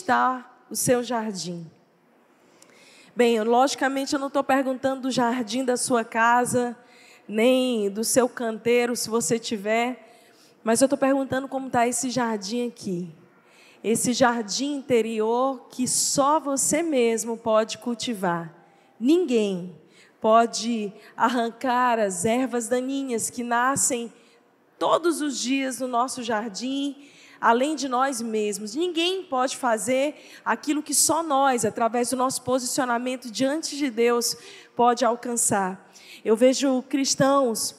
está o seu jardim? Bem, logicamente eu não estou perguntando do jardim da sua casa, nem do seu canteiro, se você tiver, mas eu estou perguntando como está esse jardim aqui. Esse jardim interior que só você mesmo pode cultivar. Ninguém pode arrancar as ervas daninhas que nascem todos os dias no nosso jardim, além de nós mesmos. Ninguém pode fazer aquilo que só nós, através do nosso posicionamento diante de Deus, pode alcançar. Eu vejo cristãos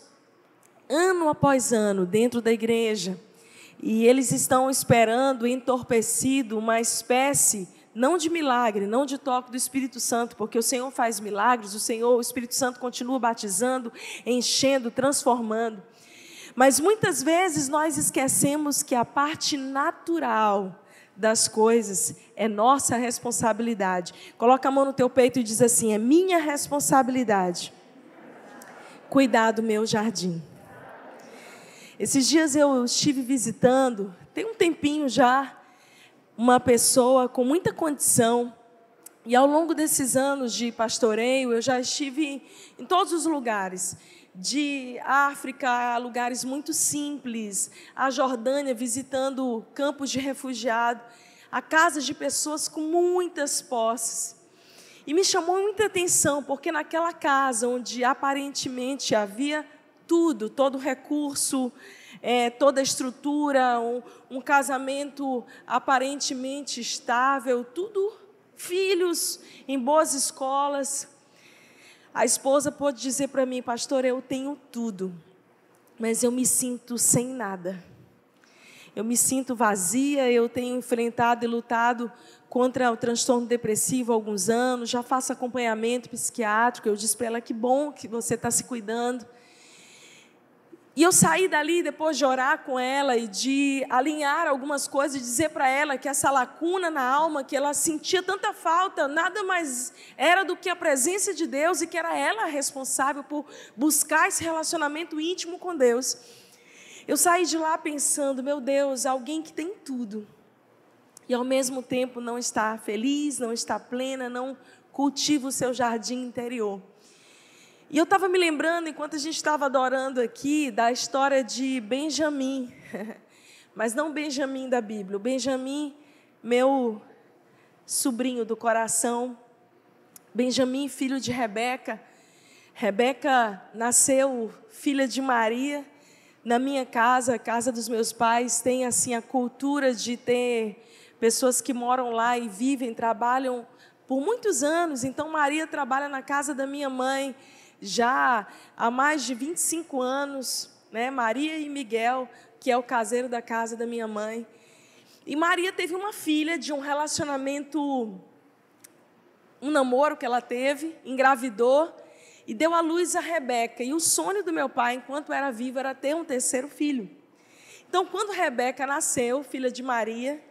ano após ano dentro da igreja e eles estão esperando entorpecido uma espécie não de milagre, não de toque do Espírito Santo, porque o Senhor faz milagres, o Senhor, o Espírito Santo continua batizando, enchendo, transformando. Mas muitas vezes nós esquecemos que a parte natural das coisas é nossa responsabilidade. Coloca a mão no teu peito e diz assim: é minha responsabilidade cuidar do meu jardim. Esses dias eu estive visitando, tem um tempinho já, uma pessoa com muita condição. E ao longo desses anos de pastoreio, eu já estive em todos os lugares, de África a lugares muito simples, a Jordânia visitando campos de refugiado, a casas de pessoas com muitas posses. E me chamou muita atenção, porque naquela casa onde aparentemente havia tudo, todo recurso, é, toda a estrutura, um, um casamento aparentemente estável, tudo, filhos em boas escolas. A esposa pôde dizer para mim, pastor, eu tenho tudo, mas eu me sinto sem nada. Eu me sinto vazia, eu tenho enfrentado e lutado contra o transtorno depressivo há alguns anos, já faço acompanhamento psiquiátrico. Eu disse para ela: que bom que você está se cuidando. E eu saí dali depois de orar com ela e de alinhar algumas coisas e dizer para ela que essa lacuna na alma, que ela sentia tanta falta, nada mais era do que a presença de Deus e que era ela responsável por buscar esse relacionamento íntimo com Deus. Eu saí de lá pensando, meu Deus, alguém que tem tudo e ao mesmo tempo não está feliz, não está plena, não cultiva o seu jardim interior. E eu estava me lembrando, enquanto a gente estava adorando aqui, da história de Benjamim. Mas não Benjamim da Bíblia, o Benjamim, meu sobrinho do coração. Benjamim, filho de Rebeca. Rebeca nasceu filha de Maria. Na minha casa, a casa dos meus pais, tem assim a cultura de ter pessoas que moram lá e vivem, trabalham por muitos anos. Então, Maria trabalha na casa da minha mãe já há mais de 25 anos, né, Maria e Miguel, que é o caseiro da casa da minha mãe. E Maria teve uma filha de um relacionamento, um namoro que ela teve, engravidou e deu à luz a Rebeca. E o sonho do meu pai, enquanto era vivo, era ter um terceiro filho. Então, quando Rebeca nasceu, filha de Maria,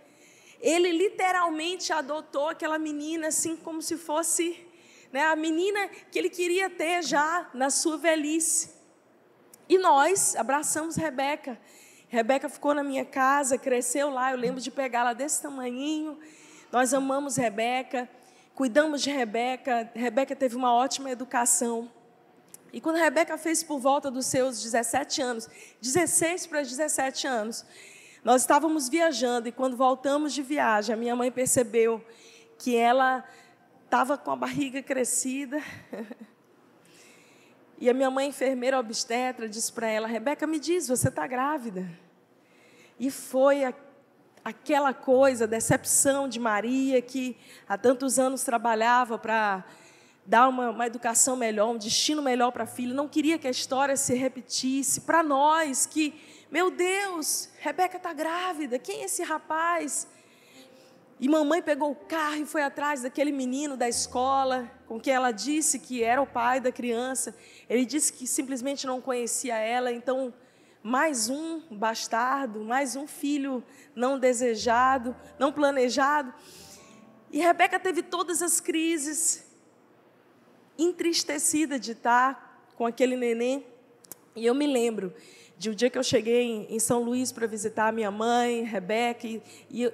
ele literalmente adotou aquela menina assim como se fosse né, a menina que ele queria ter já na sua velhice. E nós abraçamos Rebeca. Rebeca ficou na minha casa, cresceu lá. Eu lembro de pegá-la desse tamanhinho. Nós amamos Rebeca, cuidamos de Rebeca. Rebeca teve uma ótima educação. E quando Rebeca fez por volta dos seus 17 anos, 16 para 17 anos, nós estávamos viajando e quando voltamos de viagem, a minha mãe percebeu que ela estava com a barriga crescida. E a minha mãe, enfermeira obstetra, disse para ela: Rebeca, me diz, você está grávida? E foi a, aquela coisa, decepção de Maria, que há tantos anos trabalhava para dar uma, uma, educação melhor, um destino melhor para a filha, não queria que a história se repetisse. Para nós, que, meu Deus, Rebeca está grávida, quem é esse rapaz? E mamãe pegou o carro e foi atrás daquele menino da escola, com quem ela disse que era o pai da criança. Ele disse que simplesmente não conhecia ela, então mais um bastardo, mais um filho não desejado, não planejado. E Rebeca teve todas as crises, entristecida de estar com aquele neném. E eu me lembro de um dia que eu cheguei em, São Luís para visitar a minha mãe, Rebeca, e,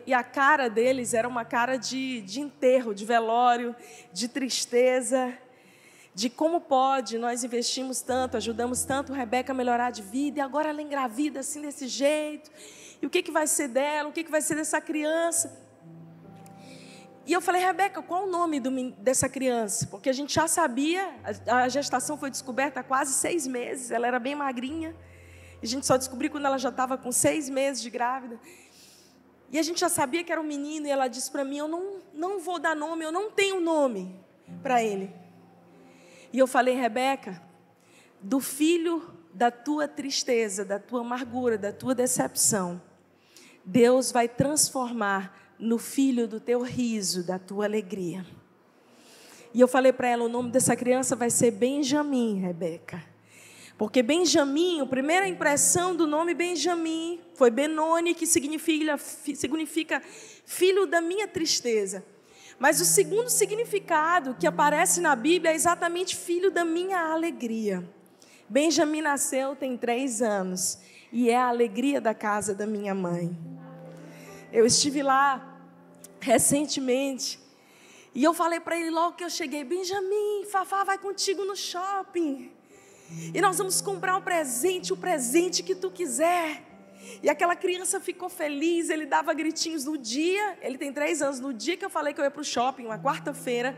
e, a cara deles era uma cara de, de enterro, de velório, de tristeza, de como pode, nós investimos tanto, ajudamos tanto Rebeca a melhorar de vida, e agora ela engravida assim desse jeito, e o que, que vai ser dela, o que, que vai ser dessa criança? E eu falei, Rebeca, qual o nome do, dessa criança? Porque a gente já sabia, a, a gestação foi descoberta há quase seis meses, ela era bem magrinha. A gente só descobriu quando ela já estava com seis meses de grávida. E a gente já sabia que era um menino, e ela disse para mim: Eu não, não vou dar nome, eu não tenho nome para ele. E eu falei, Rebeca, do filho da tua tristeza, da tua amargura, da tua decepção, Deus vai transformar no filho do teu riso, da tua alegria. E eu falei para ela: o nome dessa criança vai ser Benjamim, Rebeca. Porque Benjamim, a primeira impressão do nome Benjamim foi Benoni, que significa, significa filho da minha tristeza. Mas o segundo significado que aparece na Bíblia é exatamente filho da minha alegria. Benjamim nasceu, tem três anos, e é a alegria da casa da minha mãe. Eu estive lá recentemente, e eu falei para ele logo que eu cheguei: Benjamim, Fafá vai contigo no shopping. E nós vamos comprar um presente, o presente que tu quiser. E aquela criança ficou feliz, ele dava gritinhos no dia, ele tem três anos, no dia que eu falei que eu ia para o shopping, uma quarta-feira,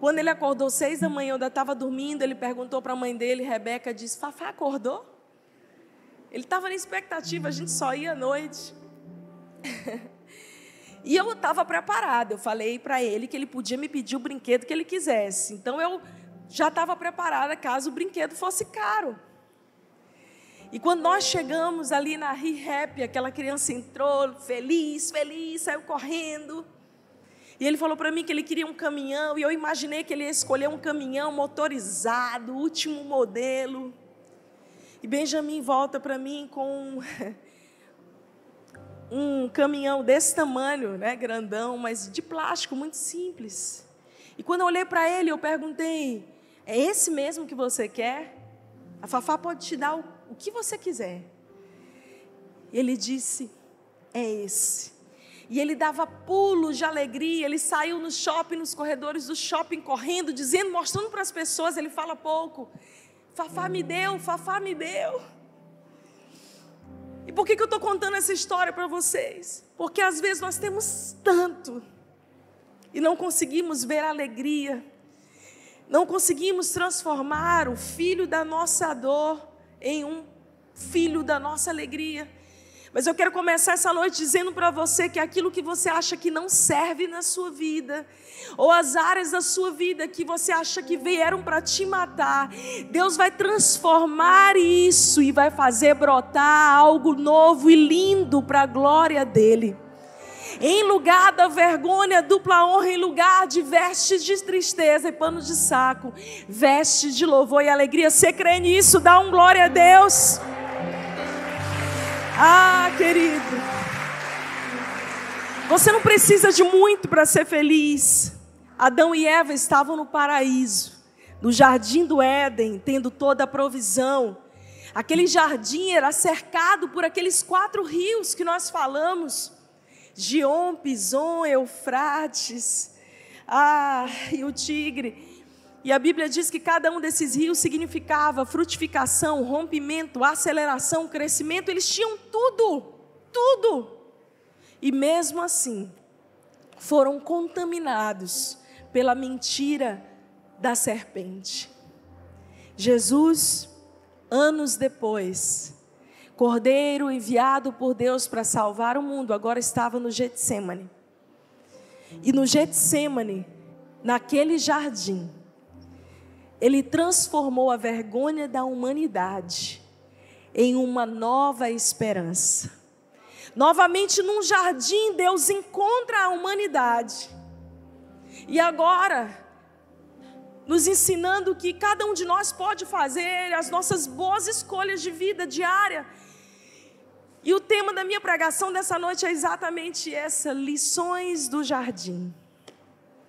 quando ele acordou seis da manhã, eu ainda estava dormindo, ele perguntou para a mãe dele, Rebeca, disse, Fafá acordou? Ele estava na expectativa, a gente só ia à noite. e eu estava preparada, eu falei para ele que ele podia me pedir o brinquedo que ele quisesse. Então eu já estava preparada caso o brinquedo fosse caro. E quando nós chegamos ali na Rehap, aquela criança entrou feliz, feliz, saiu correndo. E ele falou para mim que ele queria um caminhão, e eu imaginei que ele ia escolher um caminhão motorizado, último modelo. E Benjamin volta para mim com um caminhão desse tamanho, né, grandão, mas de plástico, muito simples. E quando eu olhei para ele, eu perguntei: é esse mesmo que você quer? A Fafá pode te dar o, o que você quiser. Ele disse: É esse. E ele dava pulos de alegria, ele saiu no shopping, nos corredores do shopping, correndo, dizendo, mostrando para as pessoas, ele fala pouco. Fafá me deu, Fafá me deu. E por que, que eu estou contando essa história para vocês? Porque às vezes nós temos tanto e não conseguimos ver a alegria não conseguimos transformar o filho da nossa dor em um filho da nossa alegria. Mas eu quero começar essa noite dizendo para você que aquilo que você acha que não serve na sua vida, ou as áreas da sua vida que você acha que vieram para te matar, Deus vai transformar isso e vai fazer brotar algo novo e lindo para a glória dEle. Em lugar da vergonha, dupla honra, em lugar de vestes de tristeza e pano de saco, vestes de louvor e alegria. Você crê nisso? Dá um glória a Deus. Ah, querido. Você não precisa de muito para ser feliz. Adão e Eva estavam no paraíso, no jardim do Éden, tendo toda a provisão. Aquele jardim era cercado por aqueles quatro rios que nós falamos. Gion, Pison, Eufrates, ah, e o Tigre. E a Bíblia diz que cada um desses rios significava frutificação, rompimento, aceleração, crescimento. Eles tinham tudo, tudo. E mesmo assim, foram contaminados pela mentira da serpente. Jesus, anos depois, Cordeiro enviado por Deus para salvar o mundo, agora estava no Getsemane. E no Getsemane, naquele jardim, ele transformou a vergonha da humanidade em uma nova esperança. Novamente num jardim, Deus encontra a humanidade. E agora, nos ensinando que cada um de nós pode fazer as nossas boas escolhas de vida diária e o tema da minha pregação dessa noite é exatamente essa: lições do jardim.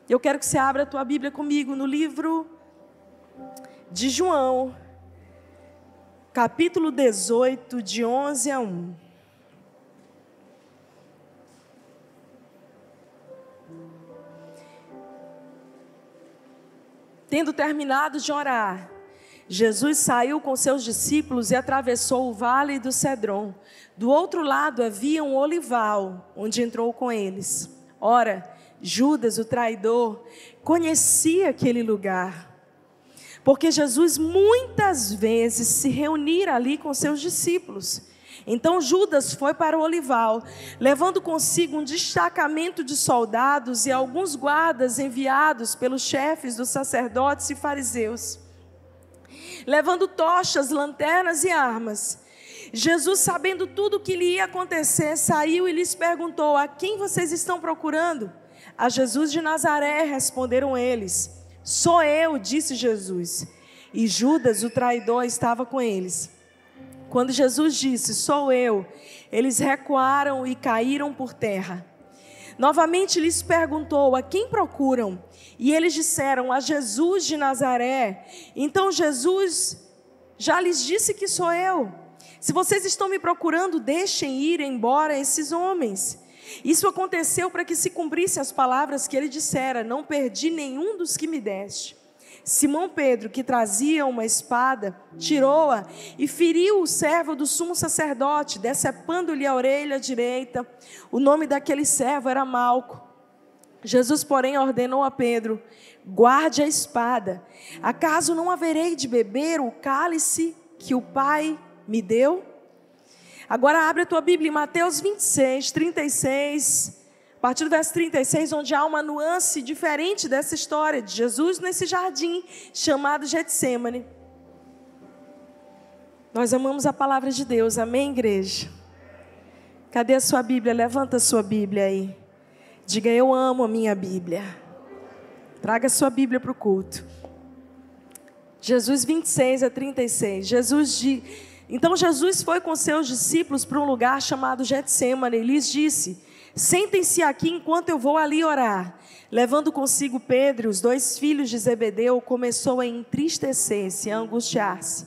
Eu quero que você abra a tua Bíblia comigo no livro de João, capítulo 18, de 11 a 1. Tendo terminado de orar, Jesus saiu com seus discípulos e atravessou o vale do Cedron. Do outro lado havia um olival, onde entrou com eles. Ora, Judas, o traidor, conhecia aquele lugar, porque Jesus muitas vezes se reunira ali com seus discípulos. Então Judas foi para o olival, levando consigo um destacamento de soldados e alguns guardas enviados pelos chefes dos sacerdotes e fariseus levando tochas, lanternas e armas. Jesus, sabendo tudo o que lhe ia acontecer, saiu e lhes perguntou: A quem vocês estão procurando? A Jesus de Nazaré, responderam eles. Sou eu, disse Jesus. E Judas, o traidor, estava com eles. Quando Jesus disse: Sou eu, eles recuaram e caíram por terra. Novamente lhes perguntou: A quem procuram? E eles disseram: A Jesus de Nazaré. Então Jesus já lhes disse que sou eu. Se vocês estão me procurando, deixem ir embora esses homens. Isso aconteceu para que se cumprissem as palavras que ele dissera: Não perdi nenhum dos que me deste. Simão Pedro, que trazia uma espada, tirou-a e feriu o servo do sumo sacerdote, decepando-lhe a orelha direita. O nome daquele servo era Malco. Jesus, porém, ordenou a Pedro: guarde a espada. Acaso não haverei de beber o cálice que o Pai me deu? Agora abre a tua Bíblia em Mateus 26, 36 a partir do verso 36, onde há uma nuance diferente dessa história de Jesus nesse jardim chamado Getsemane. Nós amamos a palavra de Deus, amém, igreja? Cadê a sua Bíblia? Levanta a sua Bíblia aí. Diga, eu amo a minha Bíblia. Traga a sua Bíblia para o culto. Jesus 26 a 36. Jesus de... Então Jesus foi com seus discípulos para um lugar chamado Getsemane e lhes disse: Sentem-se aqui enquanto eu vou ali orar. Levando consigo Pedro os dois filhos de Zebedeu, começou a entristecer-se, a angustiar-se.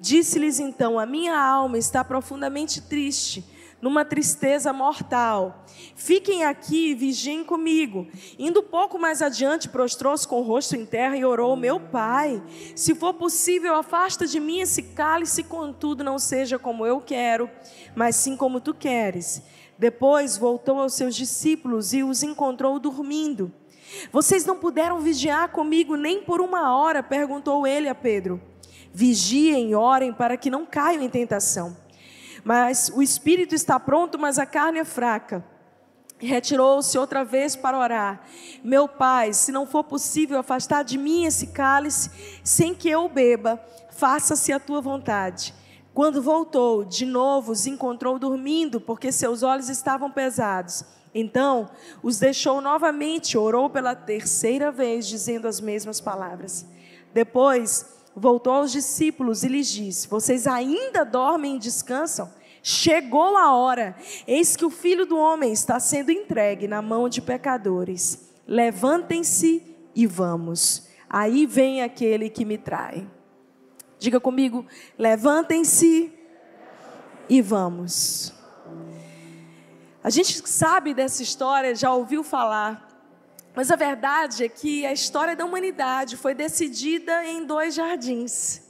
Disse-lhes então: A minha alma está profundamente triste, numa tristeza mortal. Fiquem aqui e vigiem comigo. Indo pouco mais adiante, prostrou-se com o rosto em terra e orou: Meu pai, se for possível, afasta de mim esse cálice, contudo, não seja como eu quero, mas sim como tu queres. Depois voltou aos seus discípulos e os encontrou dormindo. Vocês não puderam vigiar comigo nem por uma hora? perguntou ele a Pedro. Vigiem e orem para que não caiam em tentação. Mas o espírito está pronto, mas a carne é fraca. Retirou-se outra vez para orar. Meu pai, se não for possível afastar de mim esse cálice, sem que eu beba, faça-se a tua vontade. Quando voltou, de novo os encontrou dormindo, porque seus olhos estavam pesados. Então, os deixou novamente, orou pela terceira vez, dizendo as mesmas palavras. Depois, voltou aos discípulos e lhes disse: Vocês ainda dormem e descansam? Chegou a hora, eis que o filho do homem está sendo entregue na mão de pecadores. Levantem-se e vamos. Aí vem aquele que me trai. Diga comigo: levantem-se e vamos. A gente sabe dessa história, já ouviu falar, mas a verdade é que a história da humanidade foi decidida em dois jardins.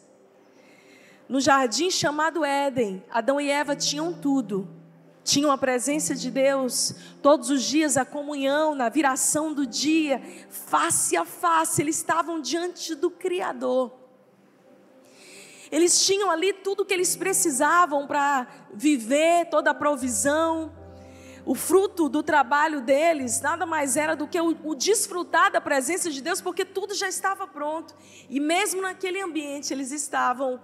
No jardim chamado Éden, Adão e Eva tinham tudo. Tinham a presença de Deus todos os dias, a comunhão, na viração do dia, face a face, eles estavam diante do Criador. Eles tinham ali tudo o que eles precisavam para viver, toda a provisão. O fruto do trabalho deles nada mais era do que o, o, desfrutar da presença de Deus, porque tudo já estava pronto. E mesmo naquele ambiente, eles estavam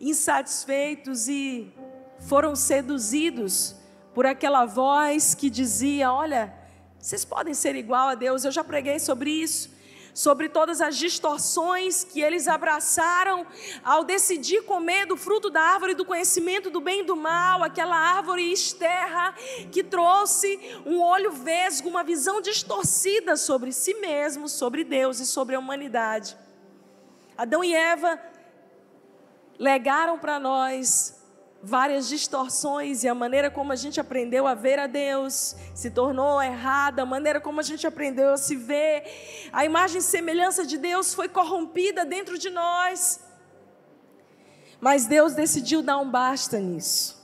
insatisfeitos e foram seduzidos por aquela voz que dizia: Olha, vocês podem ser igual a Deus, eu já preguei sobre isso sobre todas as distorções que eles abraçaram ao decidir comer do fruto da árvore do conhecimento do bem e do mal, aquela árvore esterra que trouxe um olho vesgo, uma visão distorcida sobre si mesmo, sobre Deus e sobre a humanidade. Adão e Eva legaram para nós várias distorções e a maneira como a gente aprendeu a ver a Deus se tornou errada, a maneira como a gente aprendeu a se ver, a imagem e semelhança de Deus foi corrompida dentro de nós. Mas Deus decidiu dar um basta nisso.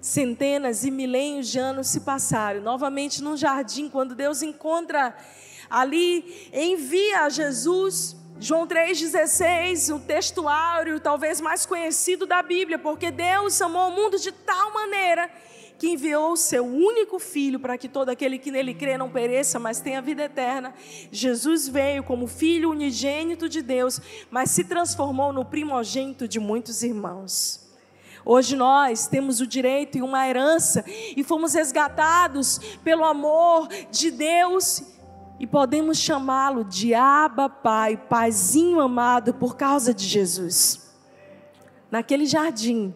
Centenas e milênios de anos se passaram. Novamente num jardim, quando Deus encontra ali, envia a Jesus João 3,16, um texto áureo, talvez mais conhecido da Bíblia, porque Deus amou o mundo de tal maneira que enviou o seu único filho para que todo aquele que nele crê não pereça, mas tenha vida eterna. Jesus veio como filho unigênito de Deus, mas se transformou no primogênito de muitos irmãos. Hoje nós temos o direito e uma herança e fomos resgatados pelo amor de Deus e podemos chamá-lo de Abba Pai, Paizinho amado, por causa de Jesus. Naquele jardim,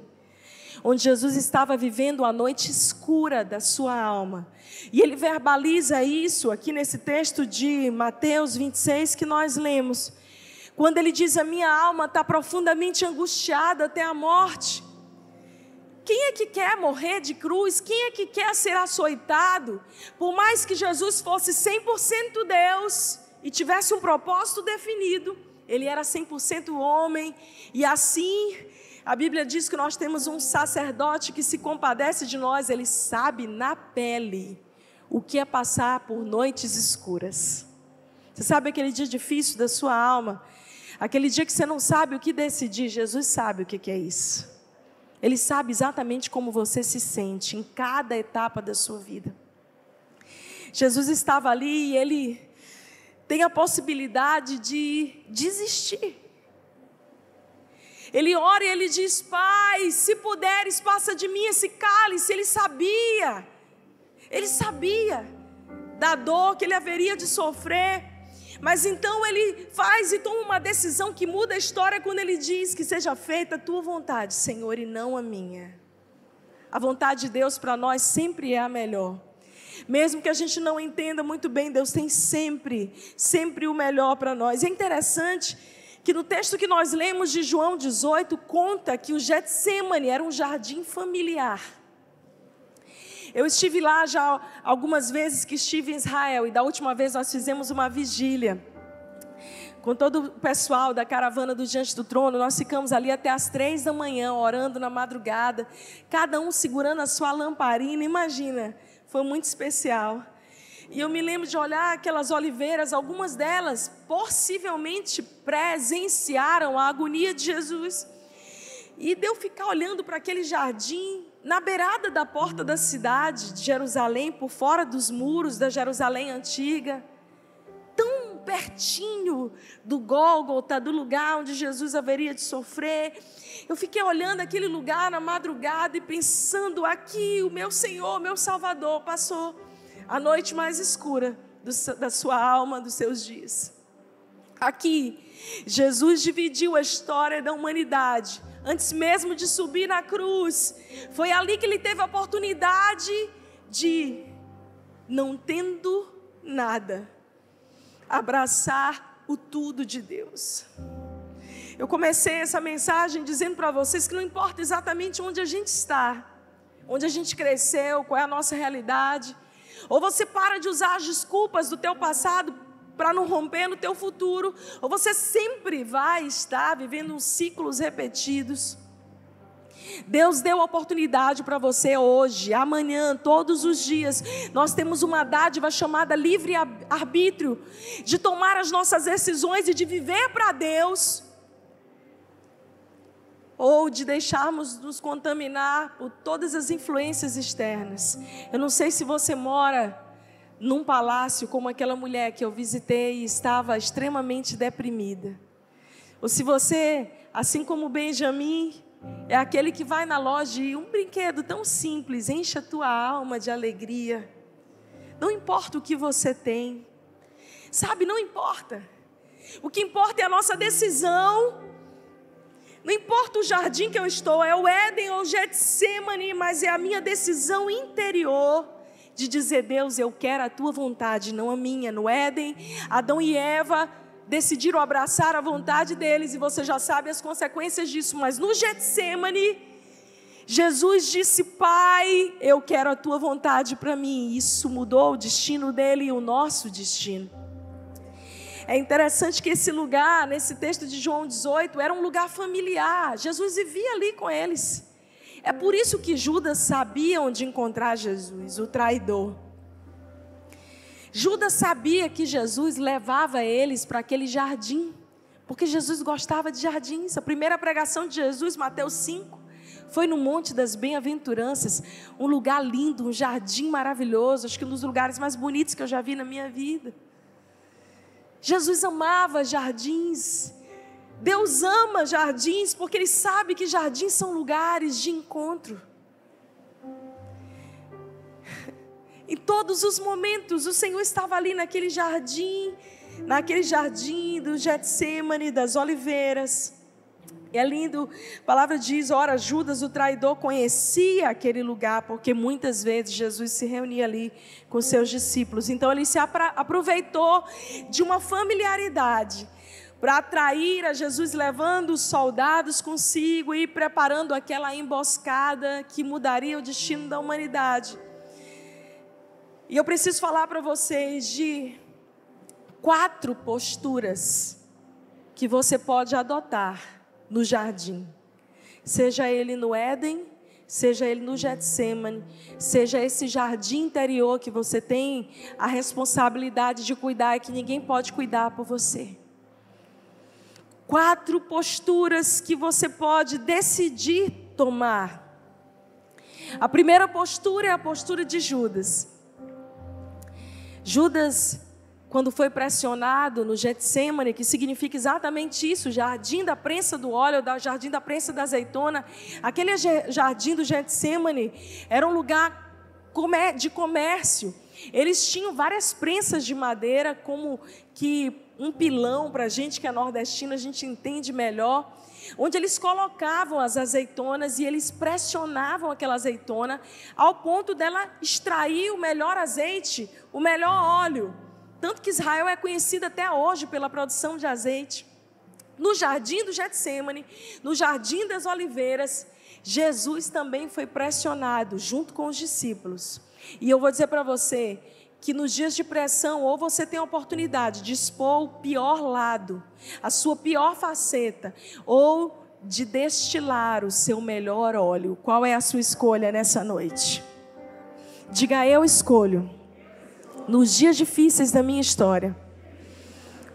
onde Jesus estava vivendo a noite escura da sua alma. E ele verbaliza isso aqui nesse texto de Mateus 26 que nós lemos. Quando ele diz: A minha alma está profundamente angustiada até a morte. Quem é que quer morrer de cruz? Quem é que quer ser açoitado? Por mais que Jesus fosse 100% Deus e tivesse um propósito definido, ele era 100% homem, e assim a Bíblia diz que nós temos um sacerdote que se compadece de nós, ele sabe na pele o que é passar por noites escuras. Você sabe aquele dia difícil da sua alma? Aquele dia que você não sabe o que decidir, Jesus sabe o que é isso. Ele sabe exatamente como você se sente em cada etapa da sua vida. Jesus estava ali e ele tem a possibilidade de desistir. Ele ora e ele diz: Pai, se puderes, passa de mim esse cálice. Ele sabia, ele sabia da dor que ele haveria de sofrer. Mas então ele faz e toma uma decisão que muda a história quando ele diz que seja feita a tua vontade, Senhor, e não a minha. A vontade de Deus para nós sempre é a melhor. Mesmo que a gente não entenda muito bem, Deus tem sempre, sempre o melhor para nós. É interessante que no texto que nós lemos de João 18 conta que o Getsemane era um jardim familiar. Eu estive lá já algumas vezes que estive em Israel e da última vez nós fizemos uma vigília com todo o pessoal da caravana do Diante do Trono, nós ficamos ali até as três da manhã, orando na madrugada, cada um segurando a sua lamparina, imagina, foi muito especial. E eu me lembro de olhar aquelas oliveiras, algumas delas possivelmente presenciaram a agonia de Jesus. E de eu ficar olhando para aquele jardim, na beirada da porta da cidade de Jerusalém, por fora dos muros da Jerusalém antiga, tão pertinho do Gólgota, do lugar onde Jesus haveria de sofrer. Eu fiquei olhando aquele lugar na madrugada e pensando: aqui o meu Senhor, meu Salvador, passou a noite mais escura do, da sua alma, dos seus dias. Aqui, Jesus dividiu a história da humanidade antes mesmo de subir na cruz. Foi ali que ele teve a oportunidade de, não tendo nada, abraçar o tudo de Deus. Eu comecei essa mensagem dizendo para vocês que não importa exatamente onde a gente está, onde a gente cresceu, qual é a nossa realidade, ou você para de usar as desculpas do teu passado para não romper no teu futuro, ou você sempre vai estar vivendo ciclos repetidos. Deus deu oportunidade para você hoje, amanhã, todos os dias. Nós temos uma dádiva chamada livre arbítrio, de tomar as nossas decisões e de viver para Deus, ou de deixarmos nos contaminar por todas as influências externas. Eu não sei se você mora num palácio como aquela mulher que eu visitei e estava extremamente deprimida. Ou se você, assim como Benjamin, é aquele que vai na loja e um brinquedo tão simples enche a tua alma de alegria. Não importa o que você tem, sabe, não importa. O que importa é a nossa decisão. Não importa o jardim que eu estou, é o Éden ou o Getsemane, mas é a minha decisão interior de dizer: Deus, eu quero a tua vontade, não a minha. No Éden, Adão e Eva decidiram abraçar a vontade deles e você já sabe as consequências disso, mas no Getsemane, Jesus disse: Pai, eu quero a tua vontade para mim. Isso mudou o destino dele e o nosso destino. É interessante que esse lugar, nesse texto de João 18, era um lugar familiar. Jesus vivia ali com eles. É por isso que Judas sabia onde encontrar Jesus, o traidor. Judas sabia que Jesus levava eles para aquele jardim, porque Jesus gostava de jardins. A primeira pregação de Jesus, Mateus 5, foi no Monte das Bem-aventuranças, um lugar lindo, um jardim maravilhoso, acho que um dos lugares mais bonitos que eu já vi na minha vida. Jesus amava jardins. Deus ama jardins porque Ele sabe que jardins são lugares de encontro. Em todos os momentos, o Senhor estava ali naquele jardim, naquele jardim do Getsemane, das oliveiras. E é lindo, a palavra diz: ora, Judas, o traidor, conhecia aquele lugar, porque muitas vezes Jesus se reunia ali com seus discípulos. Então ele se aproveitou de uma familiaridade para atrair a Jesus, levando os soldados consigo e preparando aquela emboscada que mudaria o destino da humanidade. E eu preciso falar para vocês de quatro posturas que você pode adotar no jardim. Seja ele no Éden, seja ele no Getsemane, seja esse jardim interior que você tem a responsabilidade de cuidar e que ninguém pode cuidar por você. Quatro posturas que você pode decidir tomar. A primeira postura é a postura de Judas. Judas, quando foi pressionado no Getsemane, que significa exatamente isso, jardim da prensa do óleo, da jardim da prensa da azeitona, aquele jardim do Getsemane era um lugar de comércio. Eles tinham várias prensas de madeira, como que um pilão para a gente que é nordestino, a gente entende melhor onde eles colocavam as azeitonas e eles pressionavam aquela azeitona ao ponto dela extrair o melhor azeite, o melhor óleo. Tanto que Israel é conhecida até hoje pela produção de azeite. No jardim do Getsemane, no jardim das oliveiras, Jesus também foi pressionado junto com os discípulos. E eu vou dizer para você que nos dias de pressão, ou você tem a oportunidade de expor o pior lado, a sua pior faceta, ou de destilar o seu melhor óleo. Qual é a sua escolha nessa noite? Diga eu escolho, nos dias difíceis da minha história,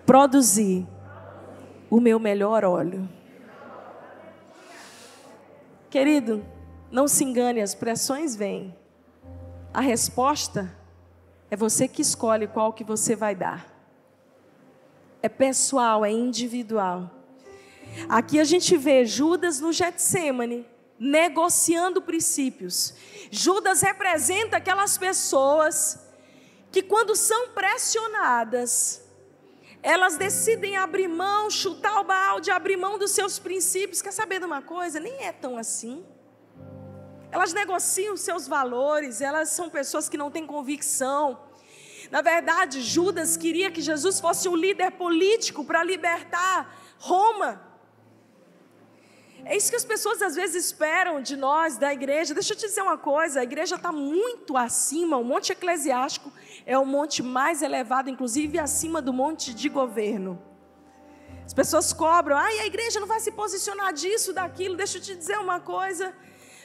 produzir o meu melhor óleo. Querido, não se engane, as pressões vêm. A resposta é você que escolhe qual que você vai dar. É pessoal, é individual. Aqui a gente vê Judas no Getsemane, negociando princípios. Judas representa aquelas pessoas que, quando são pressionadas, elas decidem abrir mão, chutar o balde, abrir mão dos seus princípios. Quer saber de uma coisa? Nem é tão assim. Elas negociam seus valores, elas são pessoas que não têm convicção. Na verdade, Judas queria que Jesus fosse um líder político para libertar Roma. É isso que as pessoas às vezes esperam de nós, da igreja. Deixa eu te dizer uma coisa: a igreja está muito acima, o monte eclesiástico é o monte mais elevado, inclusive acima do monte de governo. As pessoas cobram, ai, a igreja não vai se posicionar disso, daquilo. Deixa eu te dizer uma coisa: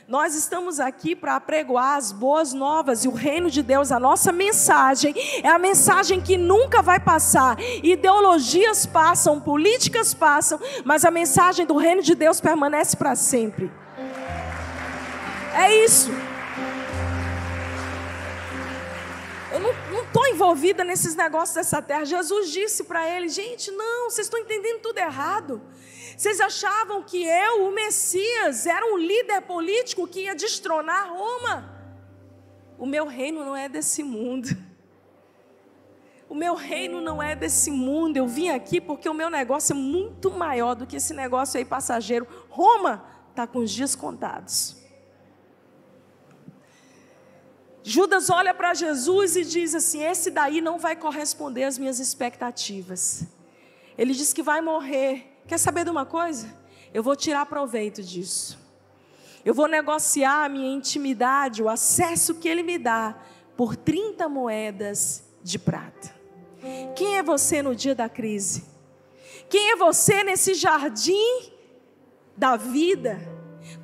nós estamos aqui para apregoar as boas novas e o reino de Deus. A nossa mensagem é a mensagem que nunca vai passar. Ideologias passam, políticas passam, mas a mensagem do reino de Deus permanece para sempre. É isso. Eu não estou envolvida nesses negócios dessa terra. Jesus disse para ele: gente, não, vocês estão entendendo tudo errado. Vocês achavam que eu, o Messias, era um líder político que ia destronar Roma? O meu reino não é desse mundo. O meu reino não é desse mundo. Eu vim aqui porque o meu negócio é muito maior do que esse negócio aí passageiro. Roma está com os dias contados. Judas olha para Jesus e diz assim: Esse daí não vai corresponder às minhas expectativas. Ele diz que vai morrer. Quer saber de uma coisa? Eu vou tirar proveito disso. Eu vou negociar a minha intimidade, o acesso que ele me dá, por 30 moedas de prata. Quem é você no dia da crise? Quem é você nesse jardim da vida?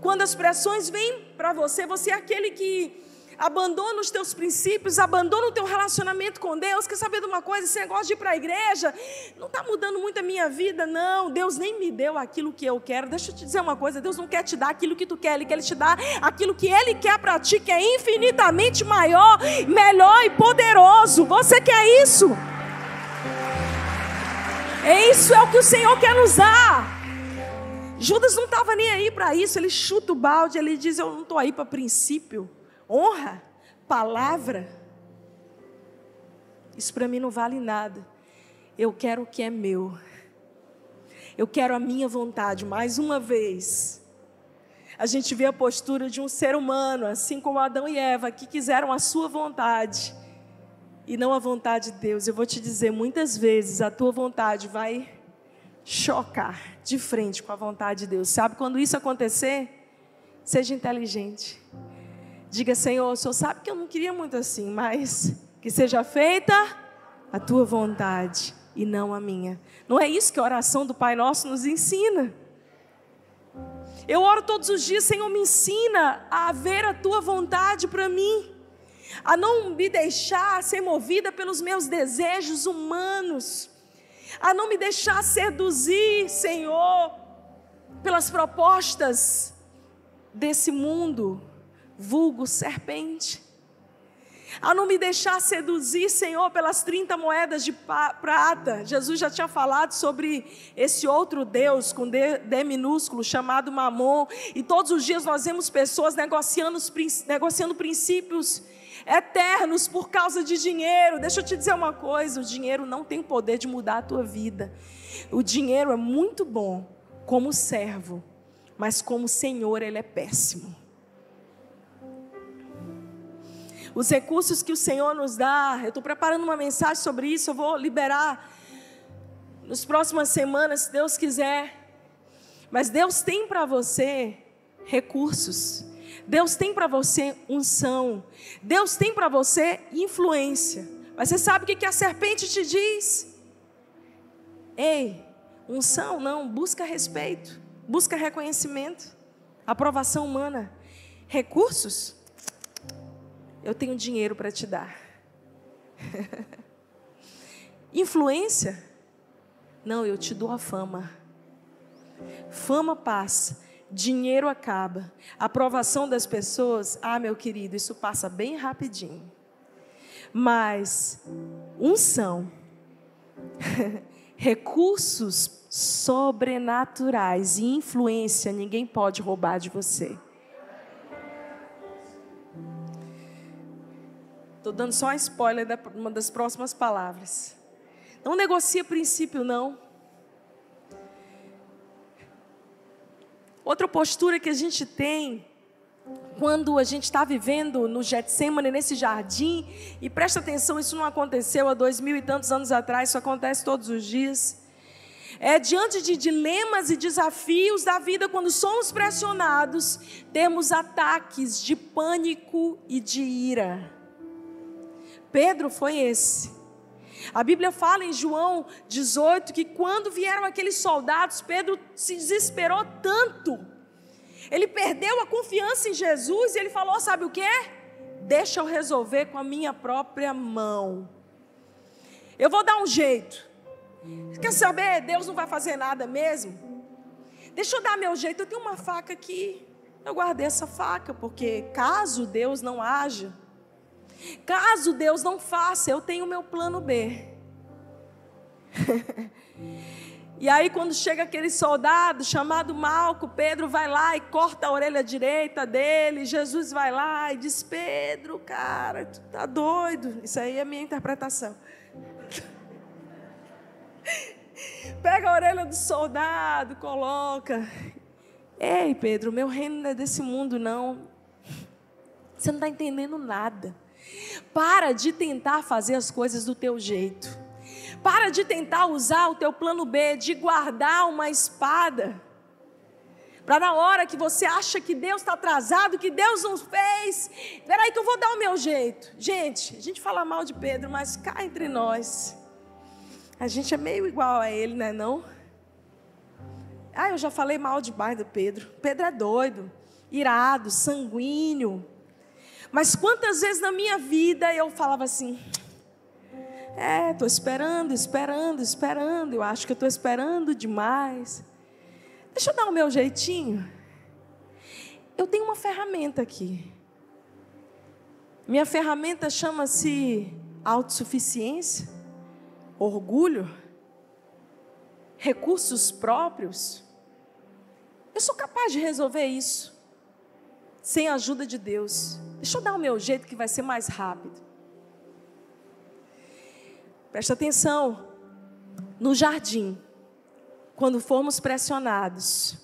Quando as pressões vêm para você, você é aquele que abandona os teus princípios, abandona o teu relacionamento com Deus. Quer saber de uma coisa? Esse negócio de ir para a igreja não está mudando muito a minha vida, não. Deus nem me deu aquilo que eu quero. Deixa eu te dizer uma coisa: Deus não quer te dar aquilo que tu quer, Ele quer te dar aquilo que Ele quer para ti, que é infinitamente maior, melhor e poderoso. Você quer isso? É isso é o que o Senhor quer nos dar. Judas não estava nem aí para isso, ele chuta o balde, ele diz: Eu não estou aí para princípio honra, palavra, isso para mim não vale nada. Eu quero o que é meu. Eu quero a minha vontade, mais uma vez. A gente vê a postura de um ser humano, assim como Adão e Eva, que quiseram a sua vontade e não a vontade de Deus. Eu vou te dizer, muitas vezes a tua vontade vai chocar de frente com a vontade de Deus. Sabe quando isso acontecer? Seja inteligente. Diga, Senhor, o Senhor sabe que eu não queria muito assim, mas que seja feita a tua vontade e não a minha. Não é isso que a oração do Pai Nosso nos ensina. Eu oro todos os dias, Senhor, me ensina a ver a tua vontade para mim, a não me deixar ser movida pelos meus desejos humanos, a não me deixar seduzir, Senhor, pelas propostas desse mundo vulgo serpente. A não me deixar seduzir, Senhor, pelas 30 moedas de prata. Jesus já tinha falado sobre esse outro Deus com D, D minúsculo, chamado Mamon. E todos os dias nós vemos pessoas negociando, negociando princípios eternos por causa de dinheiro. Deixa eu te dizer uma coisa: o dinheiro não tem poder de mudar a tua vida. O dinheiro é muito bom como servo, mas como Senhor ele é péssimo. Os recursos que o Senhor nos dá. Eu estou preparando uma mensagem sobre isso, eu vou liberar nas próximas semanas, se Deus quiser. Mas Deus tem para você recursos. Deus tem para você unção. Deus tem para você influência. Mas você sabe o que, que a serpente te diz? Ei, unção não, busca respeito, busca reconhecimento, aprovação humana. Recursos? Eu tenho dinheiro para te dar. Influência? Não, eu te dou a fama. Fama passa, dinheiro acaba. Aprovação das pessoas, ah, meu querido, isso passa bem rapidinho. Mas unção, recursos sobrenaturais e influência, ninguém pode roubar de você. Estou dando só um spoiler de uma das próximas palavras. Não negocia princípio, não. Outra postura que a gente tem quando a gente está vivendo no Getsemane, nesse jardim, e presta atenção, isso não aconteceu há dois mil e tantos anos atrás, isso acontece todos os dias. É diante de dilemas e desafios da vida, quando somos pressionados, temos ataques de pânico e de ira. Pedro foi esse. A Bíblia fala em João 18 que quando vieram aqueles soldados, Pedro se desesperou tanto. Ele perdeu a confiança em Jesus e ele falou: Sabe o que? Deixa eu resolver com a minha própria mão. Eu vou dar um jeito. Quer saber? Deus não vai fazer nada mesmo. Deixa eu dar meu jeito. Eu tenho uma faca aqui. Eu guardei essa faca, porque caso Deus não haja, Caso Deus não faça, eu tenho meu plano B. e aí, quando chega aquele soldado chamado Malco, Pedro vai lá e corta a orelha direita dele. Jesus vai lá e diz: Pedro, cara, tu tá doido. Isso aí é minha interpretação. Pega a orelha do soldado, coloca. Ei, Pedro, meu reino não é desse mundo, não. Você não está entendendo nada. Para de tentar fazer as coisas do teu jeito. Para de tentar usar o teu plano B de guardar uma espada. Para na hora que você acha que Deus está atrasado, que Deus não fez, peraí que eu vou dar o meu jeito. Gente, a gente fala mal de Pedro, mas cá entre nós, a gente é meio igual a ele, né não? Ah, eu já falei mal demais do Pedro. Pedro é doido, irado, sanguíneo. Mas quantas vezes na minha vida eu falava assim: é, estou esperando, esperando, esperando. Eu acho que estou esperando demais. Deixa eu dar o meu jeitinho. Eu tenho uma ferramenta aqui. Minha ferramenta chama-se autossuficiência, orgulho, recursos próprios. Eu sou capaz de resolver isso sem a ajuda de Deus. Deixa eu dar o meu jeito que vai ser mais rápido. Presta atenção. No jardim, quando formos pressionados,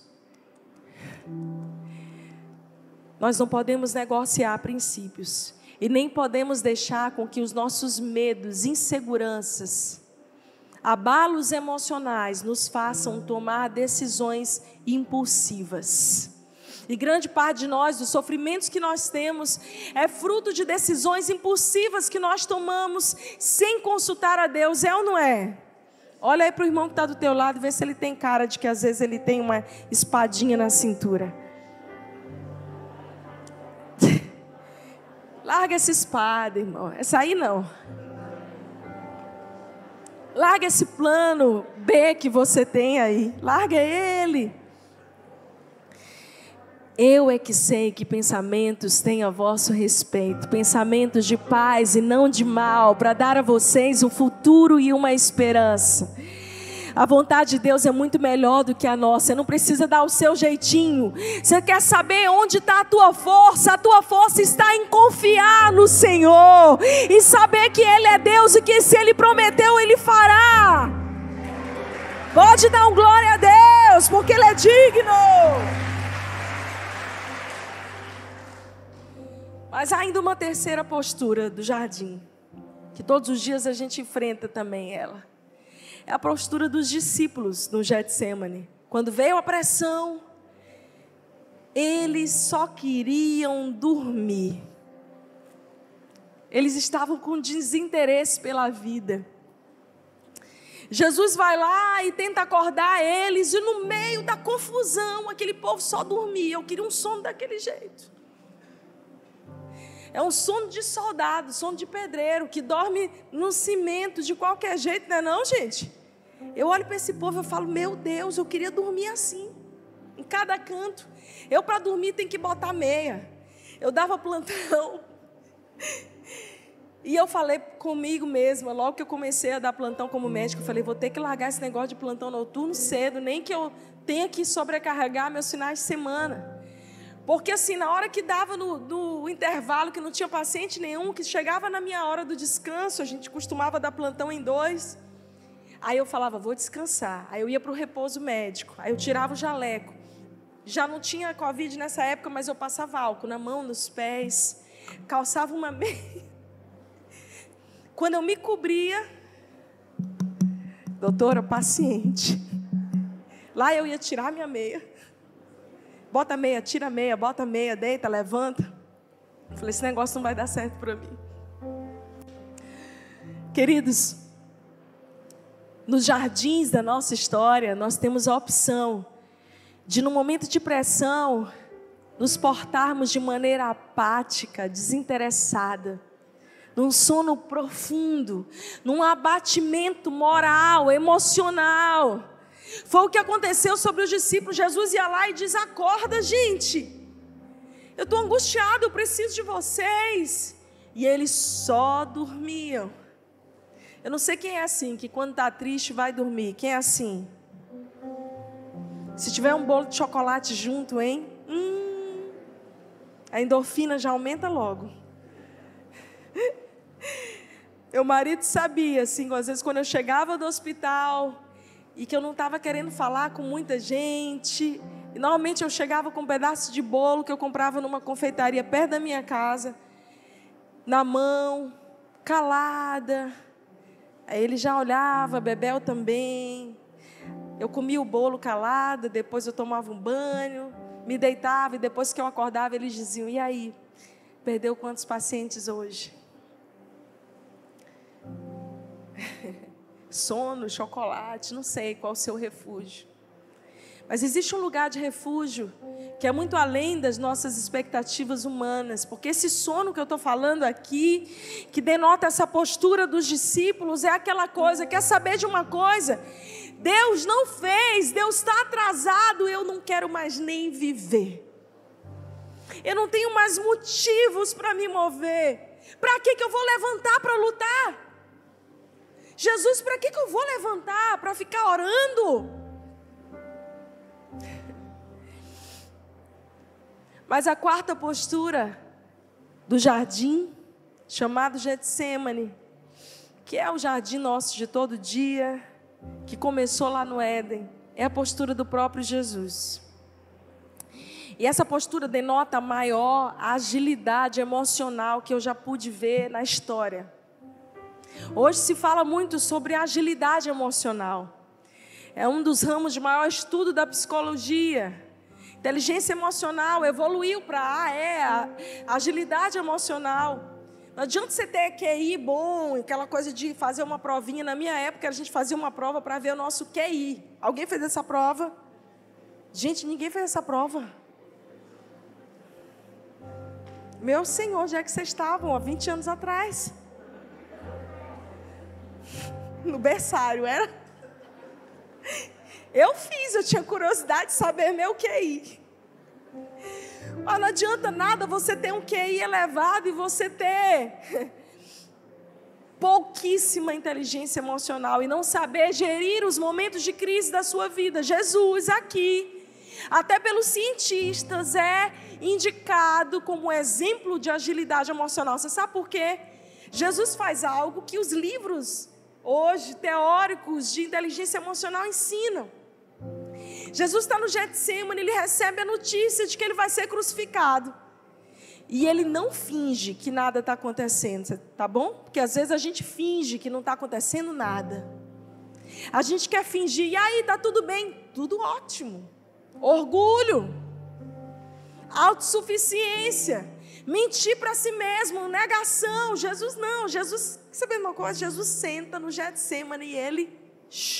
nós não podemos negociar princípios e nem podemos deixar com que os nossos medos, inseguranças, abalos emocionais nos façam tomar decisões impulsivas. E grande parte de nós, dos sofrimentos que nós temos, é fruto de decisões impulsivas que nós tomamos sem consultar a Deus, é ou não é? Olha aí para o irmão que está do teu lado vê se ele tem cara de que às vezes ele tem uma espadinha na cintura. Larga essa espada, irmão. Essa aí não. Larga esse plano B que você tem aí. Larga ele. Eu é que sei que pensamentos têm a vosso respeito, pensamentos de paz e não de mal, para dar a vocês um futuro e uma esperança. A vontade de Deus é muito melhor do que a nossa. Você não precisa dar o seu jeitinho. Você quer saber onde está a tua força? A tua força está em confiar no Senhor e saber que Ele é Deus e que se Ele prometeu, Ele fará. Pode dar um glória a Deus, porque Ele é digno. Mas ainda uma terceira postura do jardim, que todos os dias a gente enfrenta também ela. É a postura dos discípulos no Getsemane. Quando veio a pressão, eles só queriam dormir. Eles estavam com desinteresse pela vida. Jesus vai lá e tenta acordar eles, e no meio da confusão, aquele povo só dormia. Eu queria um sono daquele jeito. É um sono de soldado, sono de pedreiro, que dorme no cimento de qualquer jeito, não é não, gente? Eu olho para esse povo e falo, meu Deus, eu queria dormir assim, em cada canto. Eu, para dormir, tenho que botar meia. Eu dava plantão. E eu falei comigo mesma, logo que eu comecei a dar plantão como médico, eu falei, vou ter que largar esse negócio de plantão noturno cedo, nem que eu tenha que sobrecarregar meus finais de semana. Porque assim, na hora que dava no, no, intervalo, que não tinha paciente nenhum, que chegava na minha hora do descanso, a gente costumava dar plantão em dois. Aí eu falava, vou descansar. Aí eu ia para o repouso médico. Aí eu tirava o jaleco. Já não tinha Covid nessa época, mas eu passava álcool na mão, nos pés. Calçava uma meia. Quando eu me cobria, doutora, paciente. Lá eu ia tirar minha meia Bota meia, tira meia, bota meia, deita, levanta. Eu falei, esse negócio não vai dar certo para mim. Queridos, nos jardins da nossa história, nós temos a opção de, no momento de pressão, nos portarmos de maneira apática, desinteressada, num sono profundo, num abatimento moral, emocional foi o que aconteceu sobre os discípulos. Jesus ia lá e diz: Acorda, gente. Eu estou angustiado, eu preciso de vocês. E eles só dormiam. Eu não sei quem é assim, que quando está triste vai dormir. Quem é assim? Se tiver um bolo de chocolate junto, hein? Hum, a endorfina já aumenta logo. Meu marido sabia, assim, às vezes quando eu chegava do hospital, e que eu não estava querendo falar com muita gente. E normalmente eu chegava com um pedaço de bolo que eu comprava numa confeitaria perto da minha casa, na mão, calada, Aí ele já olhava, Bebel também. Eu comia o bolo calada, depois eu tomava um banho, me deitava e depois que eu acordava eles diziam: "E aí? Perdeu quantos pacientes hoje?" Sono, chocolate, não sei qual o seu refúgio. Mas existe um lugar de refúgio que é muito além das nossas expectativas humanas, porque esse sono que eu estou falando aqui, que denota essa postura dos discípulos, é aquela coisa: quer saber de uma coisa? Deus não fez, Deus está atrasado, eu não quero mais nem viver. Eu não tenho mais motivos para me mover. Para que, que eu vou levantar para lutar? Jesus, para que, que eu vou levantar? Para ficar orando? Mas a quarta postura do jardim, chamado Getsemane, que é o jardim nosso de todo dia, que começou lá no Éden, é a postura do próprio Jesus. E essa postura denota a maior agilidade emocional que eu já pude ver na história. Hoje se fala muito sobre agilidade emocional. É um dos ramos de maior estudo da psicologia. Inteligência emocional evoluiu para ah, é, a agilidade emocional. Não adianta você ter QI bom, aquela coisa de fazer uma provinha. Na minha época, a gente fazia uma prova para ver o nosso QI. Alguém fez essa prova? Gente, ninguém fez essa prova. Meu Senhor, onde é que vocês estavam há 20 anos atrás? No berçário, era? Eu fiz, eu tinha curiosidade de saber meu QI. Mas não adianta nada você ter um QI elevado e você ter pouquíssima inteligência emocional e não saber gerir os momentos de crise da sua vida. Jesus aqui, até pelos cientistas, é indicado como exemplo de agilidade emocional. Você sabe por quê? Jesus faz algo que os livros hoje teóricos de inteligência emocional ensinam. Jesus está no Getsemane, ele recebe a notícia de que ele vai ser crucificado. E ele não finge que nada está acontecendo, tá bom? Porque às vezes a gente finge que não está acontecendo nada. A gente quer fingir, e aí, está tudo bem? Tudo ótimo. Orgulho, autossuficiência, mentir para si mesmo, negação. Jesus não, Jesus, sabe uma coisa? Jesus senta no Getsemane e ele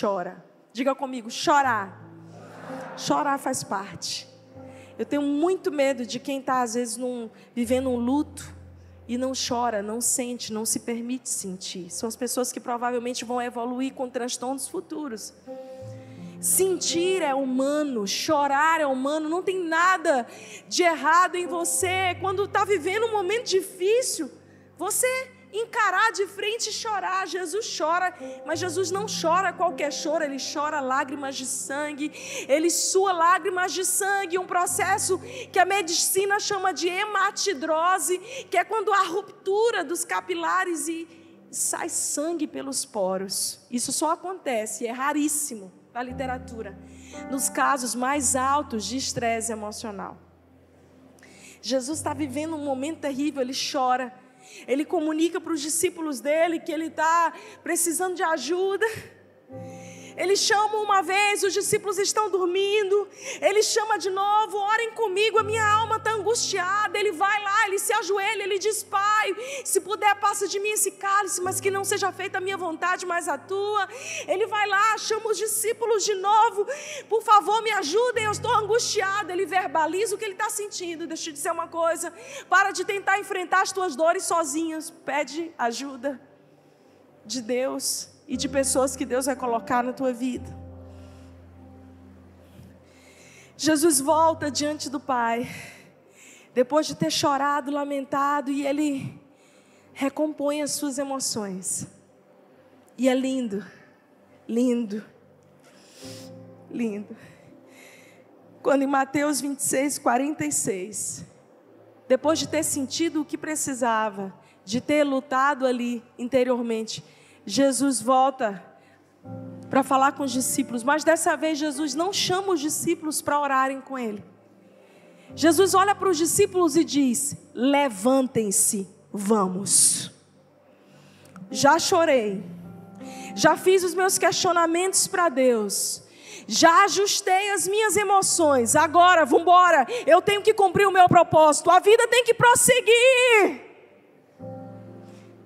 chora. Diga comigo, chorar Chorar faz parte. Eu tenho muito medo de quem está, às vezes, num, vivendo um luto e não chora, não sente, não se permite sentir. São as pessoas que provavelmente vão evoluir com transtornos futuros. Sentir é humano, chorar é humano, não tem nada de errado em você. Quando está vivendo um momento difícil, você encarar de frente e chorar. Jesus chora, mas Jesus não chora qualquer choro, ele chora lágrimas de sangue, ele sua lágrimas de sangue, um processo que a medicina chama de hematidrose, que é quando há ruptura dos capilares e sai sangue pelos poros. Isso só acontece, é raríssimo na literatura, nos casos mais altos de estresse emocional. Jesus está vivendo um momento terrível, ele chora ele comunica para os discípulos dele que ele está precisando de ajuda. Ele chama uma vez, os discípulos estão dormindo. Ele chama de novo, orem comigo, a minha alma está angustiada. Ele vai lá, ele se ajoelha, ele diz: Pai, se puder, passa de mim esse cálice, mas que não seja feita a minha vontade, mas a tua. Ele vai lá, chama os discípulos de novo, por favor, me ajudem, eu estou angustiado. Ele verbaliza o que ele está sentindo. Deixa eu te dizer uma coisa: para de tentar enfrentar as tuas dores sozinhos, pede ajuda de Deus e de pessoas que Deus vai colocar na tua vida. Jesus volta diante do Pai, depois de ter chorado, lamentado, e ele recompõe as suas emoções. E é lindo, lindo, lindo. Quando em Mateus 26, 46, depois de ter sentido o que precisava, de ter lutado ali interiormente, Jesus volta para falar com os discípulos, mas dessa vez Jesus não chama os discípulos para orarem com ele. Jesus olha para os discípulos e diz: Levantem-se, vamos. Já chorei, já fiz os meus questionamentos para Deus, já ajustei as minhas emoções, agora, vamos embora, eu tenho que cumprir o meu propósito, a vida tem que prosseguir.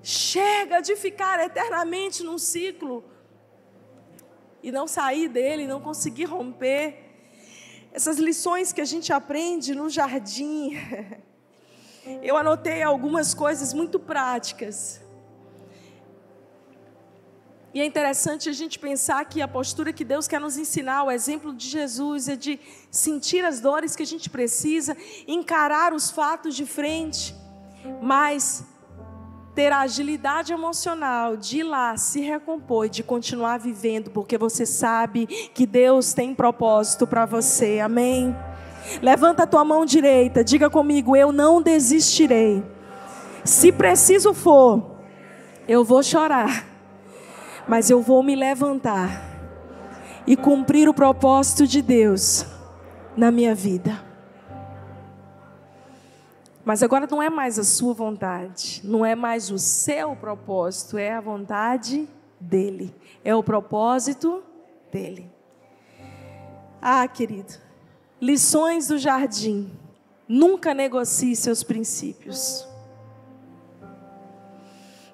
Chega de ficar eternamente num ciclo e não sair dele, não conseguir romper. Essas lições que a gente aprende no jardim. Eu anotei algumas coisas muito práticas. E é interessante a gente pensar que a postura que Deus quer nos ensinar, o exemplo de Jesus, é de sentir as dores que a gente precisa, encarar os fatos de frente, mas ter a agilidade emocional de ir lá, se recompor, de continuar vivendo, porque você sabe que Deus tem propósito para você. Amém? Levanta a tua mão direita, diga comigo: eu não desistirei. Se preciso for, eu vou chorar, mas eu vou me levantar e cumprir o propósito de Deus na minha vida. Mas agora não é mais a sua vontade, não é mais o seu propósito, é a vontade dele, é o propósito dele. Ah, querido, lições do jardim. Nunca negocie seus princípios.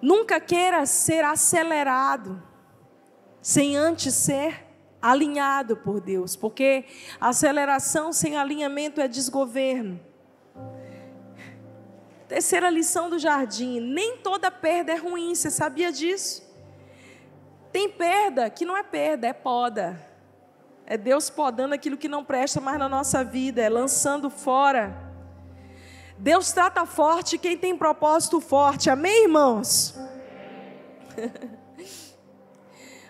Nunca queira ser acelerado sem antes ser alinhado por Deus, porque aceleração sem alinhamento é desgoverno. Terceira lição do jardim: nem toda perda é ruim, você sabia disso? Tem perda que não é perda, é poda. É Deus podando aquilo que não presta mais na nossa vida, é lançando fora. Deus trata forte quem tem propósito forte, amém, irmãos?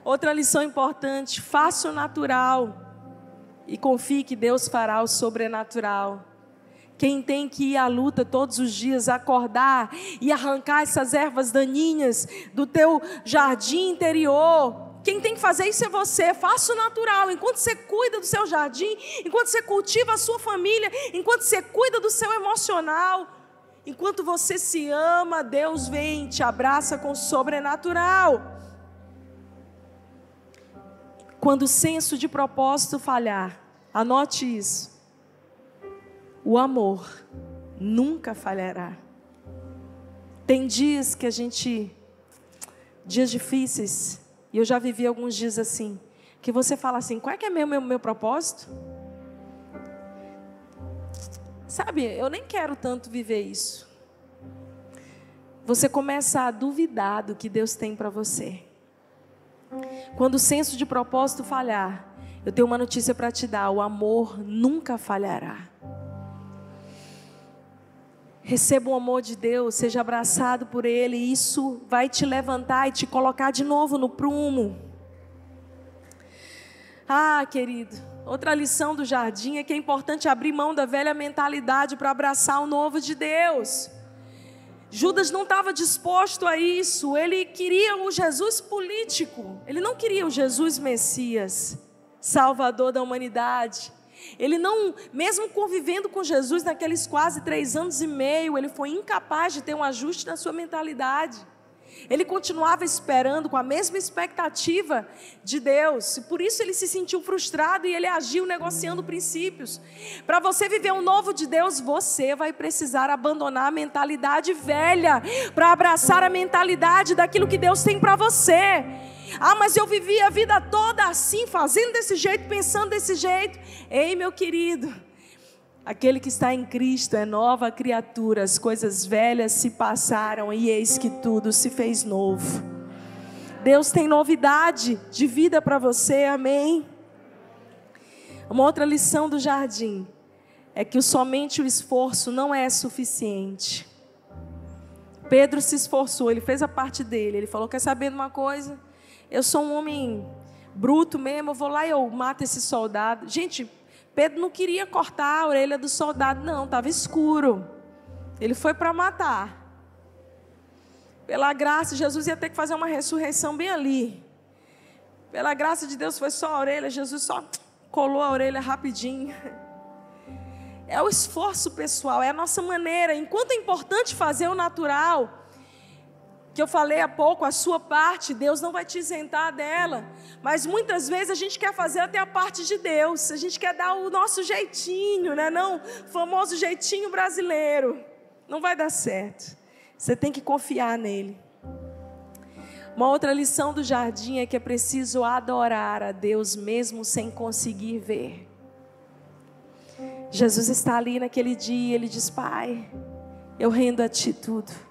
Outra lição importante: faça o natural e confie que Deus fará o sobrenatural. Quem tem que ir à luta todos os dias, acordar e arrancar essas ervas daninhas do teu jardim interior. Quem tem que fazer isso é você. Faça o natural. Enquanto você cuida do seu jardim, enquanto você cultiva a sua família, enquanto você cuida do seu emocional, enquanto você se ama, Deus vem te abraça com o sobrenatural. Quando o senso de propósito falhar, anote isso o amor nunca falhará. Tem dias que a gente, dias difíceis, e eu já vivi alguns dias assim, que você fala assim: qual é que é meu, meu, meu propósito? Sabe, eu nem quero tanto viver isso. Você começa a duvidar do que Deus tem para você. Quando o senso de propósito falhar, eu tenho uma notícia para te dar: o amor nunca falhará. Receba o amor de Deus, seja abraçado por Ele, e isso vai te levantar e te colocar de novo no prumo. Ah, querido, outra lição do jardim é que é importante abrir mão da velha mentalidade para abraçar o novo de Deus. Judas não estava disposto a isso, ele queria o Jesus político, ele não queria o Jesus Messias, Salvador da humanidade. Ele não, mesmo convivendo com Jesus naqueles quase três anos e meio, ele foi incapaz de ter um ajuste na sua mentalidade. Ele continuava esperando com a mesma expectativa de Deus, e por isso ele se sentiu frustrado e ele agiu negociando princípios. Para você viver um novo de Deus, você vai precisar abandonar a mentalidade velha para abraçar a mentalidade daquilo que Deus tem para você. Ah, mas eu vivi a vida toda assim, fazendo desse jeito, pensando desse jeito. Ei, meu querido, aquele que está em Cristo é nova criatura, as coisas velhas se passaram e eis que tudo se fez novo. Deus tem novidade de vida para você, amém? Uma outra lição do jardim é que somente o esforço não é suficiente. Pedro se esforçou, ele fez a parte dele. Ele falou: Quer saber de uma coisa? Eu sou um homem bruto mesmo, eu vou lá e eu mato esse soldado. Gente, Pedro não queria cortar a orelha do soldado, não, estava escuro. Ele foi para matar. Pela graça, Jesus ia ter que fazer uma ressurreição bem ali. Pela graça de Deus, foi só a orelha, Jesus só colou a orelha rapidinho. É o esforço pessoal, é a nossa maneira. Enquanto é importante fazer o natural, que eu falei há pouco, a sua parte, Deus não vai te isentar dela. Mas muitas vezes a gente quer fazer até a parte de Deus, a gente quer dar o nosso jeitinho, né? Não, famoso jeitinho brasileiro. Não vai dar certo. Você tem que confiar nele. Uma outra lição do jardim é que é preciso adorar a Deus mesmo sem conseguir ver. Jesus está ali naquele dia, ele diz: Pai, eu rendo a Ti tudo.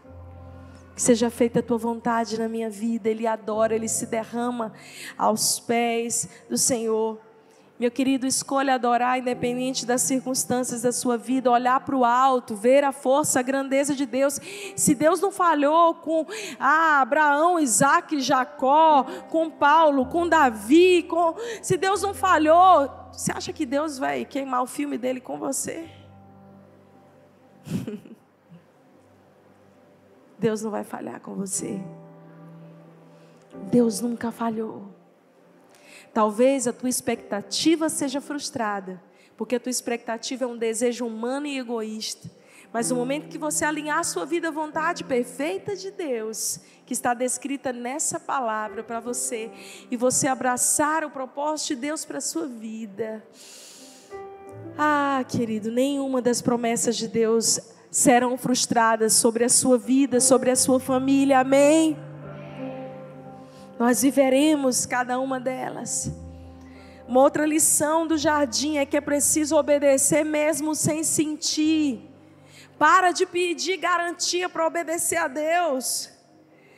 Que seja feita a Tua vontade na minha vida. Ele adora, ele se derrama aos pés do Senhor. Meu querido, escolha adorar independente das circunstâncias da sua vida, olhar para o alto, ver a força, a grandeza de Deus. Se Deus não falhou com ah, Abraão, Isaac, Jacó, com Paulo, com Davi, com... se Deus não falhou, você acha que Deus vai queimar o filme dele com você? Deus não vai falhar com você. Deus nunca falhou. Talvez a tua expectativa seja frustrada, porque a tua expectativa é um desejo humano e egoísta. Mas no momento que você alinhar a sua vida à vontade perfeita de Deus, que está descrita nessa palavra para você, e você abraçar o propósito de Deus para a sua vida. Ah, querido, nenhuma das promessas de Deus serão frustradas sobre a sua vida, sobre a sua família. Amém. Nós viveremos cada uma delas. Uma outra lição do jardim é que é preciso obedecer mesmo sem sentir. Para de pedir garantia para obedecer a Deus.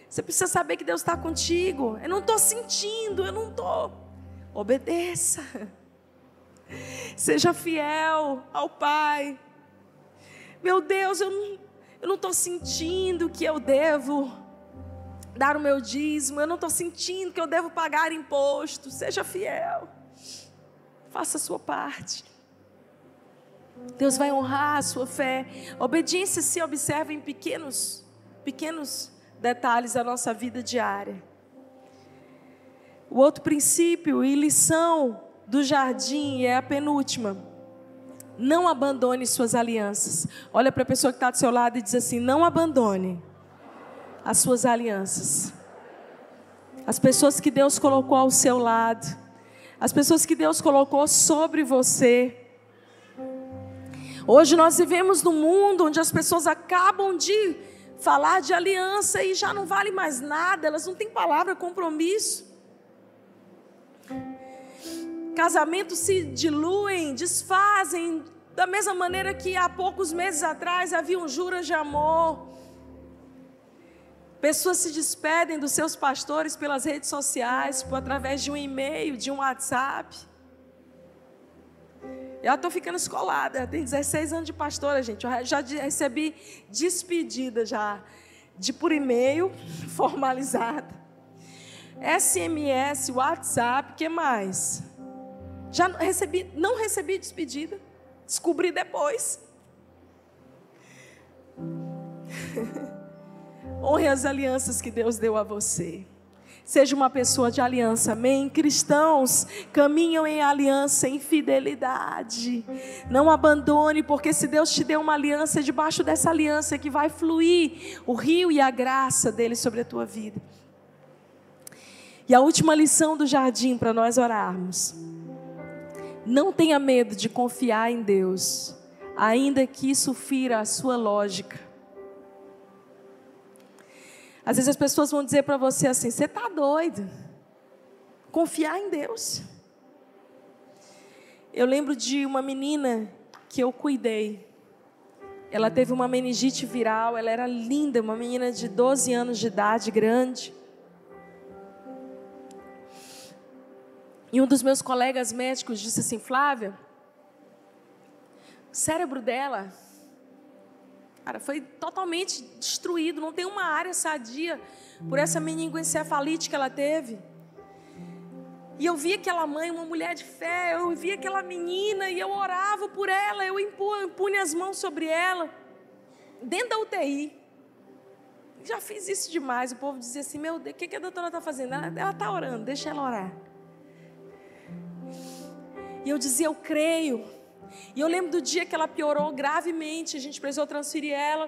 Você precisa saber que Deus está contigo. Eu não estou sentindo, eu não estou. Obedeça. Seja fiel ao Pai. Meu Deus, eu não estou sentindo que eu devo dar o meu dízimo, eu não estou sentindo que eu devo pagar imposto. Seja fiel, faça a sua parte. Deus vai honrar a sua fé. obediência se observa em pequenos, pequenos detalhes da nossa vida diária. O outro princípio e lição do jardim é a penúltima. Não abandone suas alianças. Olha para a pessoa que está do seu lado e diz assim: não abandone as suas alianças. As pessoas que Deus colocou ao seu lado, as pessoas que Deus colocou sobre você. Hoje nós vivemos num mundo onde as pessoas acabam de falar de aliança e já não vale mais nada, elas não têm palavra compromisso. Casamentos se diluem, desfazem, da mesma maneira que há poucos meses atrás haviam juras de amor. Pessoas se despedem dos seus pastores pelas redes sociais, por, através de um e-mail, de um WhatsApp. Eu estou ficando escolada, tenho 16 anos de pastora, gente. Eu já recebi despedida já de por e-mail formalizada. SMS, WhatsApp, que mais? Já recebi, não recebi despedida. Descobri depois. Honre as alianças que Deus deu a você. Seja uma pessoa de aliança, amém? Cristãos caminham em aliança, em fidelidade. Não abandone, porque se Deus te deu uma aliança, é debaixo dessa aliança que vai fluir o rio e a graça dele sobre a tua vida. E a última lição do jardim para nós orarmos. Não tenha medo de confiar em Deus, ainda que isso fira a sua lógica. Às vezes as pessoas vão dizer para você assim: você está doido? Confiar em Deus. Eu lembro de uma menina que eu cuidei. Ela teve uma meningite viral, ela era linda, uma menina de 12 anos de idade, grande. E um dos meus colegas médicos disse assim: Flávia, o cérebro dela Cara, foi totalmente destruído, não tem uma área sadia por essa meningoencefalite que ela teve. E eu vi aquela mãe, uma mulher de fé, eu vi aquela menina e eu orava por ela, eu impunha as mãos sobre ela, dentro da UTI. Já fiz isso demais. O povo dizia assim: Meu Deus, o que, que a doutora está fazendo? Ela está orando, deixa ela orar. E eu dizia: Eu creio. E eu lembro do dia que ela piorou gravemente, a gente precisou transferir ela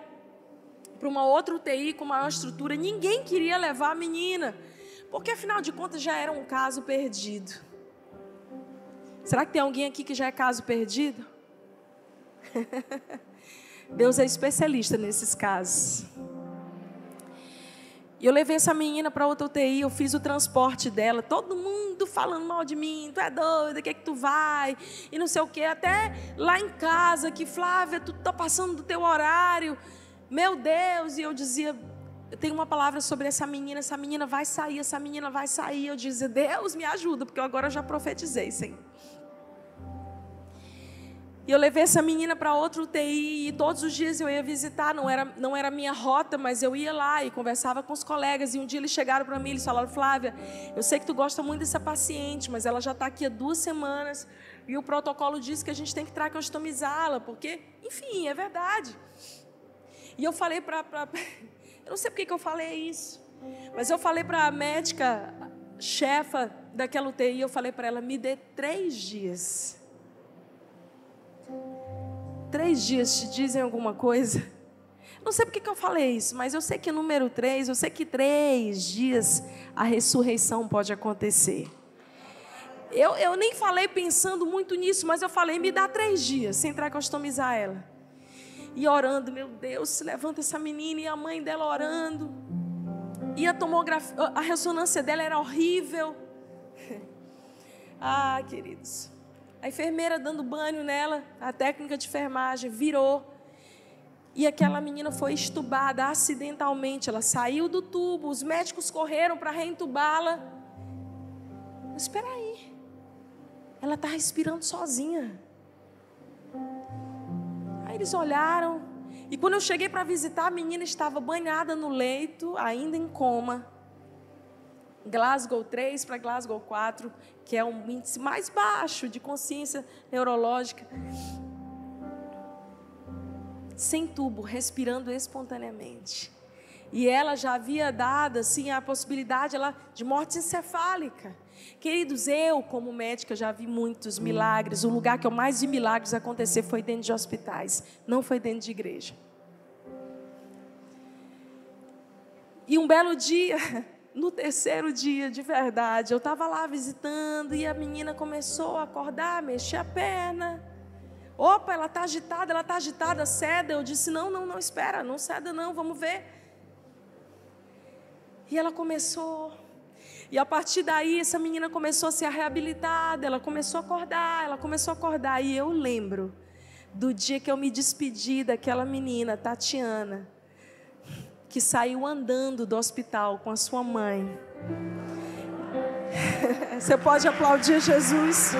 para uma outra UTI com maior estrutura. Ninguém queria levar a menina, porque afinal de contas já era um caso perdido. Será que tem alguém aqui que já é caso perdido? Deus é especialista nesses casos. E eu levei essa menina para outra UTI, eu fiz o transporte dela, todo mundo falando mal de mim, tu é doida, que é que tu vai? E não sei o quê, até lá em casa, que Flávia, tu tá passando do teu horário. Meu Deus, e eu dizia, tenho uma palavra sobre essa menina, essa menina vai sair, essa menina vai sair. Eu dizia, Deus me ajuda, porque eu agora já profetizei, Senhor. E eu levei essa menina para outra UTI e todos os dias eu ia visitar, não era, não era minha rota, mas eu ia lá e conversava com os colegas. E um dia eles chegaram para mim e falaram: Flávia, eu sei que tu gosta muito dessa paciente, mas ela já está aqui há duas semanas e o protocolo diz que a gente tem que tracostomizá-la, porque, enfim, é verdade. E eu falei para. Pra... Eu não sei porque que eu falei isso, mas eu falei para a médica chefa daquela UTI, eu falei para ela: me dê três dias Três dias te dizem alguma coisa? Não sei porque que eu falei isso, mas eu sei que número três, eu sei que três dias a ressurreição pode acontecer. Eu, eu nem falei pensando muito nisso, mas eu falei, me dá três dias, sem tracostomizar ela. E orando, meu Deus, se levanta essa menina e a mãe dela orando. E a tomografia, a ressonância dela era horrível. Ah, queridos. A enfermeira dando banho nela, a técnica de enfermagem virou. E aquela menina foi estubada acidentalmente. Ela saiu do tubo, os médicos correram para reentubá-la. Mas espera aí. Ela está respirando sozinha. Aí eles olharam. E quando eu cheguei para visitar, a menina estava banhada no leito, ainda em coma. Glasgow 3 para Glasgow 4, que é um índice mais baixo de consciência neurológica. Sem tubo, respirando espontaneamente. E ela já havia dado assim a possibilidade ela, de morte encefálica. Queridos, eu como médica já vi muitos milagres. O lugar que eu mais vi milagres acontecer foi dentro de hospitais, não foi dentro de igreja. E um belo dia, no terceiro dia, de verdade, eu estava lá visitando e a menina começou a acordar, mexer a perna. Opa, ela está agitada, ela está agitada, ceda. Eu disse: não, não, não, espera, não ceda, não, vamos ver. E ela começou. E a partir daí, essa menina começou a ser reabilitada, ela começou a acordar, ela começou a acordar. E eu lembro do dia que eu me despedi daquela menina, Tatiana que saiu andando do hospital com a sua mãe. Você pode aplaudir Jesus?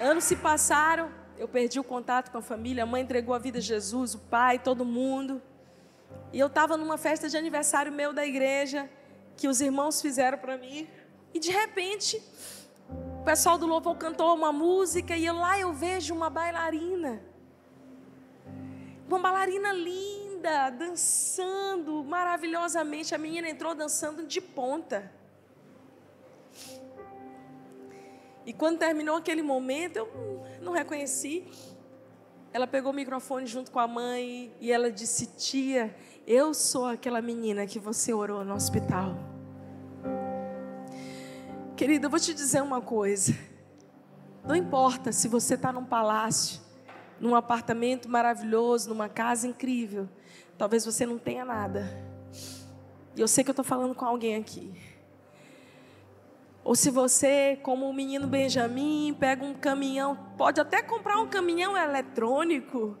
Anos se passaram, eu perdi o contato com a família, a mãe entregou a vida a Jesus, o pai, todo mundo. E eu estava numa festa de aniversário meu da igreja, que os irmãos fizeram para mim. E de repente, o pessoal do louvor cantou uma música e lá eu vejo uma bailarina. Uma bailarina linda, dançando maravilhosamente. A menina entrou dançando de ponta. E quando terminou aquele momento, eu não reconheci. Ela pegou o microfone junto com a mãe e ela disse: Tia, eu sou aquela menina que você orou no hospital. Querida, eu vou te dizer uma coisa. Não importa se você está num palácio, num apartamento maravilhoso, numa casa incrível. Talvez você não tenha nada. E eu sei que eu estou falando com alguém aqui. Ou se você, como o menino Benjamin, pega um caminhão, pode até comprar um caminhão eletrônico.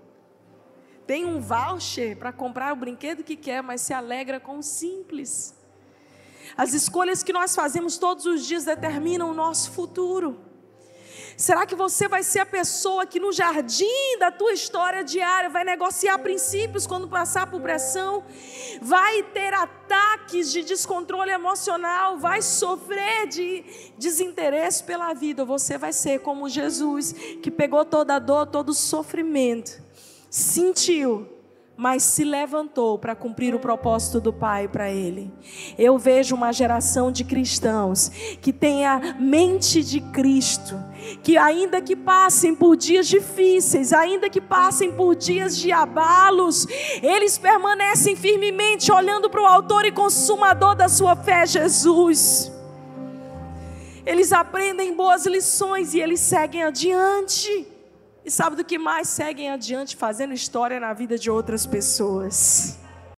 Tem um voucher para comprar o brinquedo que quer, mas se alegra com o simples. As escolhas que nós fazemos todos os dias determinam o nosso futuro. Será que você vai ser a pessoa que no jardim da tua história diária vai negociar princípios quando passar por pressão, vai ter ataques de descontrole emocional, vai sofrer de desinteresse pela vida? Você vai ser como Jesus, que pegou toda a dor, todo o sofrimento, sentiu, mas se levantou para cumprir o propósito do Pai para ele. Eu vejo uma geração de cristãos que tem a mente de Cristo, que ainda que passem por dias difíceis, ainda que passem por dias de abalos, eles permanecem firmemente olhando para o autor e consumador da sua fé, Jesus. Eles aprendem boas lições e eles seguem adiante. E sabe do que mais seguem adiante fazendo história na vida de outras pessoas?